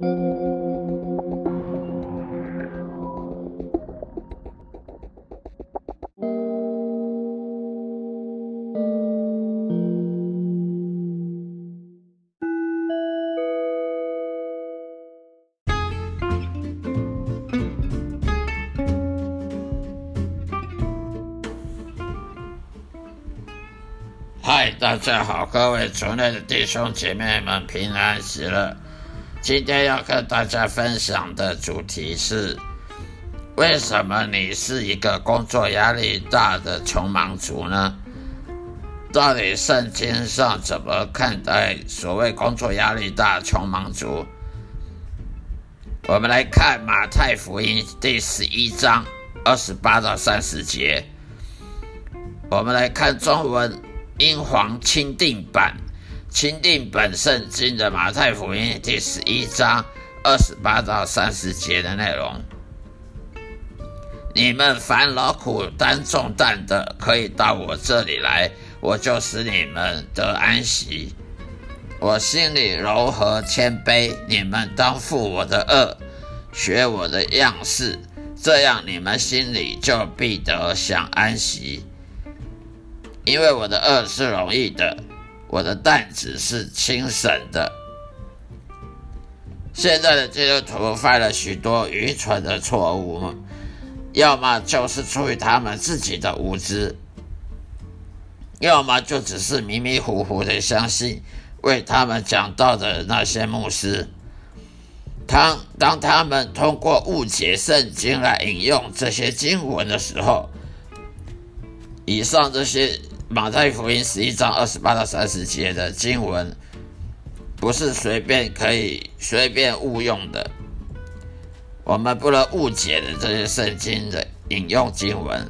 嗨，大家好，各位族内的弟兄姐妹们，平安喜乐。今天要跟大家分享的主题是：为什么你是一个工作压力大的穷忙族呢？到底圣经上怎么看待所谓工作压力大穷忙族？我们来看马太福音第十一章二十八到三十节。我们来看中文。英皇钦定版、钦定本圣经的马太福音第十一章二十八到三十节的内容。你们烦劳苦担重担的，可以到我这里来，我就使你们得安息。我心里柔和谦卑，你们当负我的恶，学我的样式，这样你们心里就必得享安息。因为我的恶是容易的，我的担子是轻省的。现在的基督徒犯了许多愚蠢的错误，要么就是出于他们自己的无知，要么就只是迷迷糊糊的相信为他们讲道的那些牧师。当当他们通过误解圣经来引用这些经文的时候，以上这些。马太福音十一章二十八到三十节的经文，不是随便可以随便误用的。我们不能误解的这些圣经的引用经文。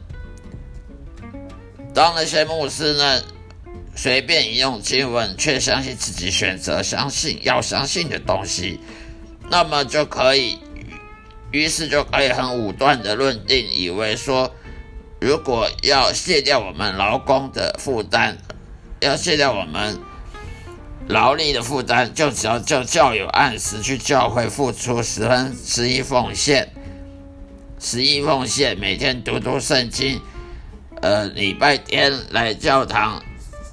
当那些牧师呢随便引用经文，却相信自己选择相信要相信的东西，那么就可以，于是就可以很武断的论定，以为说。如果要卸掉我们劳工的负担，要卸掉我们劳力的负担，就只要叫教友按时去教会付出十分十一奉献，十一奉献，每天读读圣经，呃，礼拜天来教堂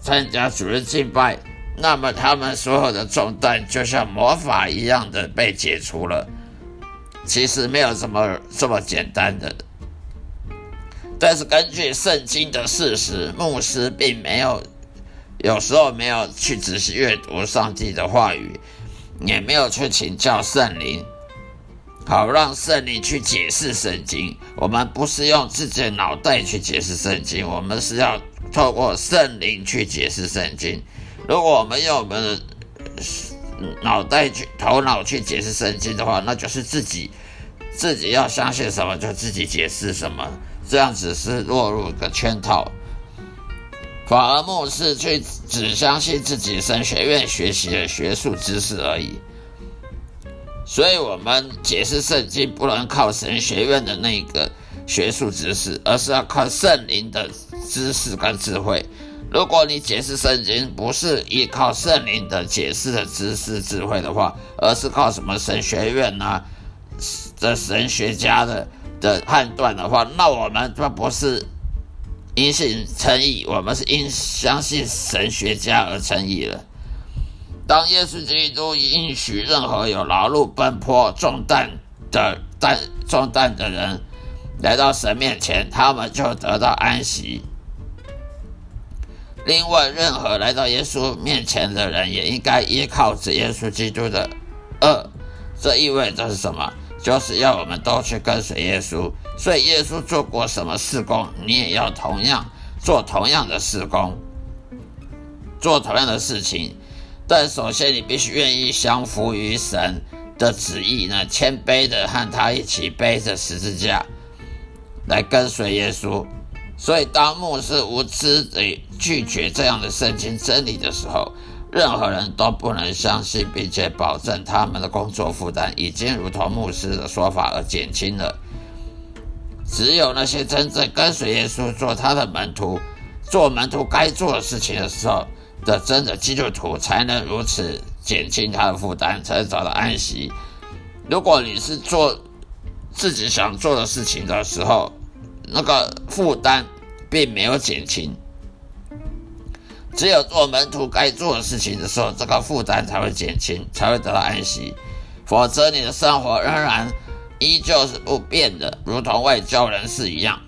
参加主日敬拜，那么他们所有的重担就像魔法一样的被解除了。其实没有这么这么简单的。但是根据圣经的事实，牧师并没有有时候没有去仔细阅读上帝的话语，也没有去请教圣灵，好让圣灵去解释圣经。我们不是用自己的脑袋去解释圣经，我们是要透过圣灵去解释圣经。如果我们用我们的脑袋去头脑去解释圣经的话，那就是自己自己要相信什么就自己解释什么。这样子是落入一个圈套，反而牧师却只相信自己神学院学习的学术知识而已。所以，我们解释圣经不能靠神学院的那个学术知识，而是要靠圣灵的知识跟智慧。如果你解释圣经不是依靠圣灵的解释的知识智慧的话，而是靠什么神学院呢？的神学家的。的判断的话，那我们就不是因信称义，我们是因相信神学家而称义了。当耶稣基督允许任何有劳碌奔波重担的担重担的人来到神面前，他们就得到安息。另外，任何来到耶稣面前的人也应该依靠着耶稣基督的恶。这意味着是什么？就是要我们都去跟随耶稣，所以耶稣做过什么事工，你也要同样做同样的事工，做同样的事情。但首先，你必须愿意降服于神的旨意呢，谦卑的和他一起背着十字架来跟随耶稣。所以，当牧师无知地拒绝这样的圣经真理的时候，任何人都不能相信，并且保证他们的工作负担已经如同牧师的说法而减轻了。只有那些真正跟随耶稣做他的门徒、做门徒该做的事情的时候的真的基督徒，才能如此减轻他的负担，才能找到安息。如果你是做自己想做的事情的时候，那个负担并没有减轻。只有做门徒该做的事情的时候，这个负担才会减轻，才会得到安息。否则，你的生活仍然依旧是不变的，如同外教人士一样。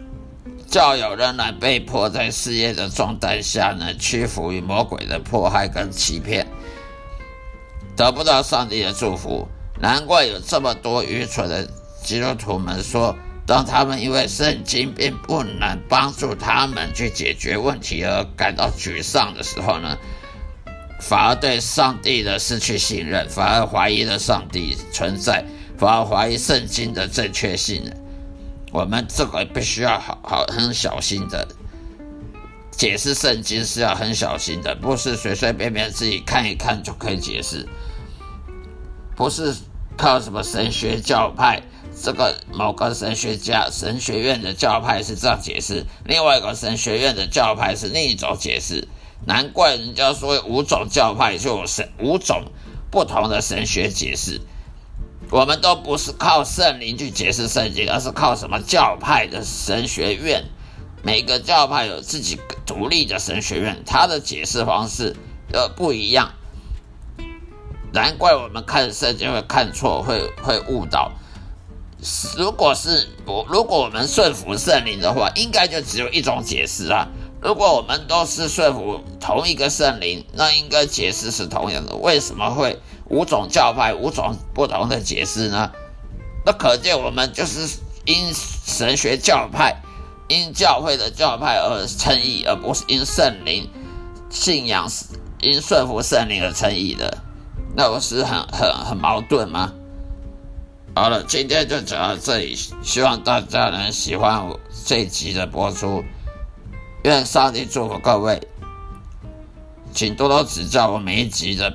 教友仍然被迫在事业的重担下呢，屈服于魔鬼的迫害跟欺骗，得不到上帝的祝福。难怪有这么多愚蠢的基督徒们说。当他们因为圣经并不能帮助他们去解决问题而感到沮丧的时候呢，反而对上帝的失去信任，反而怀疑了上帝存在，反而怀疑圣经的正确性。我们这个必须要好好很小心的解释圣经，是要很小心的，不是随随便便自己看一看就可以解释，不是靠什么神学教派。这个某个神学家、神学院的教派是这样解释，另外一个神学院的教派是另一种解释。难怪人家说五种教派就有神五种不同的神学解释。我们都不是靠圣灵去解释圣经，而是靠什么教派的神学院。每个教派有自己独立的神学院，它的解释方式呃不一样。难怪我们看圣经会看错，会会误导。如果是我，如果我们顺服圣灵的话，应该就只有一种解释啊。如果我们都是顺服同一个圣灵，那应该解释是同样的。为什么会五种教派、五种不同的解释呢？那可见我们就是因神学教派、因教会的教派而称义，而不是因圣灵信仰、因顺服圣灵而称义的。那不是很很很矛盾吗？好了，今天就讲到这里，希望大家能喜欢我这一集的播出。愿上帝祝福各位，请多多指教我每一集的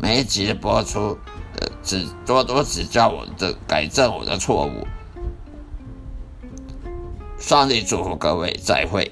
每一集的播出，呃，指多多指教我的改正我的错误。上帝祝福各位，再会。